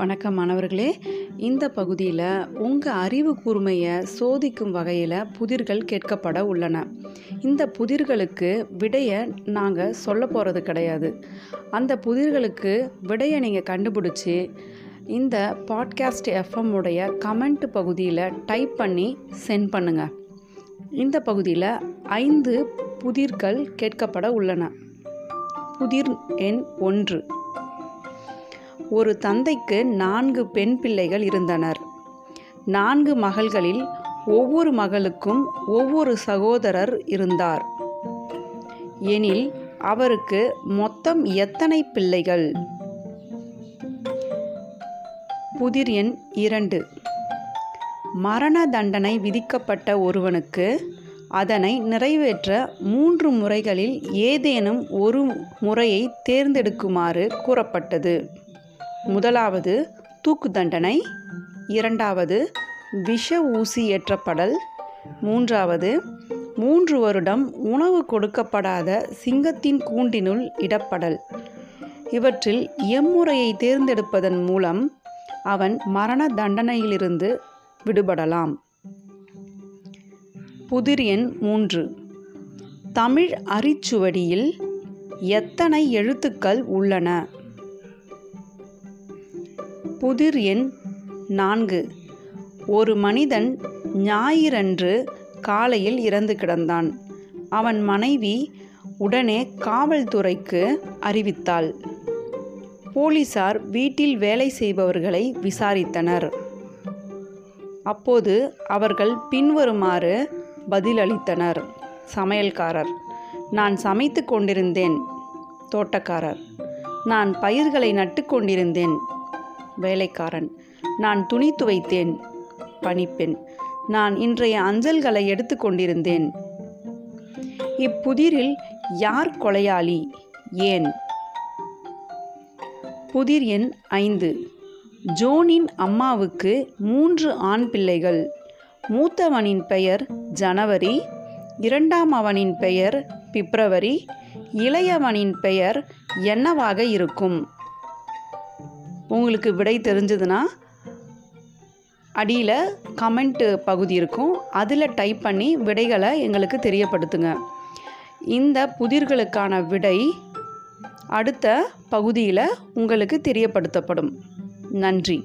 வணக்கம் மாணவர்களே. இந்த பகுதியில் உங்கள் அறிவு கூர்மையை சோதிக்கும் வகையில் புதிர்கள் கேட்கப்பட உள்ளன. இந்த புதிர்களுக்கு விடையை நாங்கள் சொல்ல போகிறது கிடையாது. அந்த புதிர்களுக்கு விடையை நீங்கள் கண்டுபிடிச்சி இந்த பாட்காஸ்ட் எஃப்எம் உடைய கமெண்ட் பகுதியில் டைப் பண்ணி சென்ட் பண்ணுங்கள் இந்த பகுதியில் ஐந்து புதிர்கள் கேட்கப்பட உள்ளன. புதிர் எண் ஒன்று. ஒரு தந்தைக்கு நான்கு பெண் பிள்ளைகள் இருந்தனர். நான்கு மகள்களில் ஒவ்வொரு மகளுக்கும் ஒவ்வொரு சகோதரர் இருந்தார். எனில் அவருக்கு மொத்தம் எத்தனை பிள்ளைகள்? புதிர் எண் இரண்டு. மரண தண்டனை விதிக்கப்பட்ட ஒருவனுக்கு அதனை நிறைவேற்ற மூன்று முறைகளில் ஏதேனும் ஒரு முறையை தேர்ந்தெடுக்குமாறு கூறப்பட்டது. முதலாவது தூக்கு தண்டனை இரண்டாவது விஷ ஊசி ஏற்றப்படல் மூன்றாவது மூன்று வருடம் உணவு கொடுக்கப்படாத சிங்கத்தின் கூண்டினுள் இடப்படல். இவற்றில் எம்முறையை தேர்ந்தெடுப்பதன் மூலம் அவன் மரண தண்டனையிலிருந்து விடுபடலாம். புதிர் எண் மூன்று. தமிழ் அரிச்சுவடியில் எத்தனை எழுத்துக்கள் உள்ளன? புதிர் எண் நான்கு. ஒரு மனிதன் ஞாயிறன்று காலையில் இறந்து கிடந்தான். அவன் மனைவி உடனே காவல்துறைக்கு அறிவித்தாள். போலீசார் வீட்டில் வேலை செய்பவர்களை விசாரித்தனர். அப்போது அவர்கள் பின்வருமாறு பதிலளித்தனர். சமையல்காரர் நான் சமைத்து கொண்டிருந்தேன். தோட்டக்காரர் நான் பயிர்களை நட்டு கொண்டிருந்தேன். வேலைக்காரன். நான் துணி துவைத்தேன். பணிப்பெண். நான் இன்றைய அஞ்சல்களை எடுத்து கொண்டிருந்தேன். இப்புதிரில் யார் கொலையாளி? ஏன்? புதிர் எண் ஐந்து. ஜோனின் அம்மாவுக்கு மூன்று ஆண் பிள்ளைகள். மூத்தவனின் பெயர் ஜனவரி இரண்டாம் அவனின் பெயர் பிப்ரவரி இளையவனின் பெயர் என்னவாக இருக்கும்? உங்களுக்கு விடை தெரிஞ்சதுன்னா அடியில் கமெண்ட்டு பகுதி இருக்கும். அதில் டைப் பண்ணி விடைகளை எங்களுக்கு தெரியப்படுத்துங்க. இந்த புதிர்களுக்கான விடை அடுத்த பகுதியில் உங்களுக்கு தெரியப்படுத்தப்படும். நன்றி.